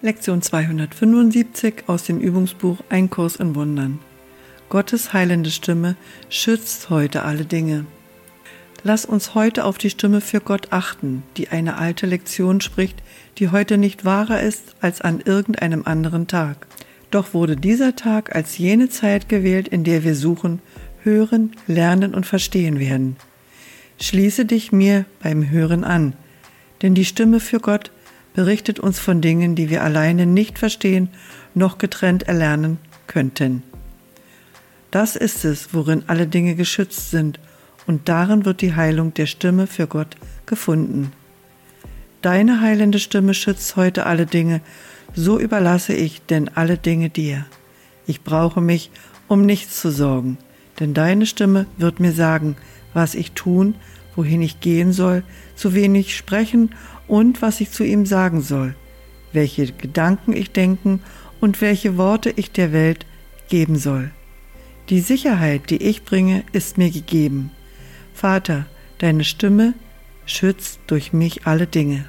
Lektion 275 aus dem Übungsbuch Ein Kurs in Wundern. Gottes heilende Stimme schützt heute alle Dinge. Lass uns heute auf die Stimme für Gott achten, die eine alte Lektion spricht, die heute nicht wahrer ist als an irgendeinem anderen Tag. Doch wurde dieser Tag als jene Zeit gewählt, in der wir suchen, hören, lernen und verstehen werden. Schließe dich mir beim Hören an, denn die Stimme für Gott berichtet uns von Dingen, die wir alleine nicht verstehen noch getrennt erlernen könnten. Das ist es, worin alle Dinge geschützt sind, und darin wird die Heilung der Stimme für Gott gefunden. Deine heilende Stimme schützt heute alle Dinge, so überlasse ich denn alle Dinge dir. Ich brauche mich um nichts zu sorgen, denn deine Stimme wird mir sagen, was ich tun, wohin ich gehen soll, zu wen ich sprechen und was ich zu ihm sagen soll, welche Gedanken ich denken und welche Worte ich der Welt geben soll. Die Sicherheit, die ich bringe, ist mir gegeben. Vater, deine Stimme schützt durch mich alle Dinge.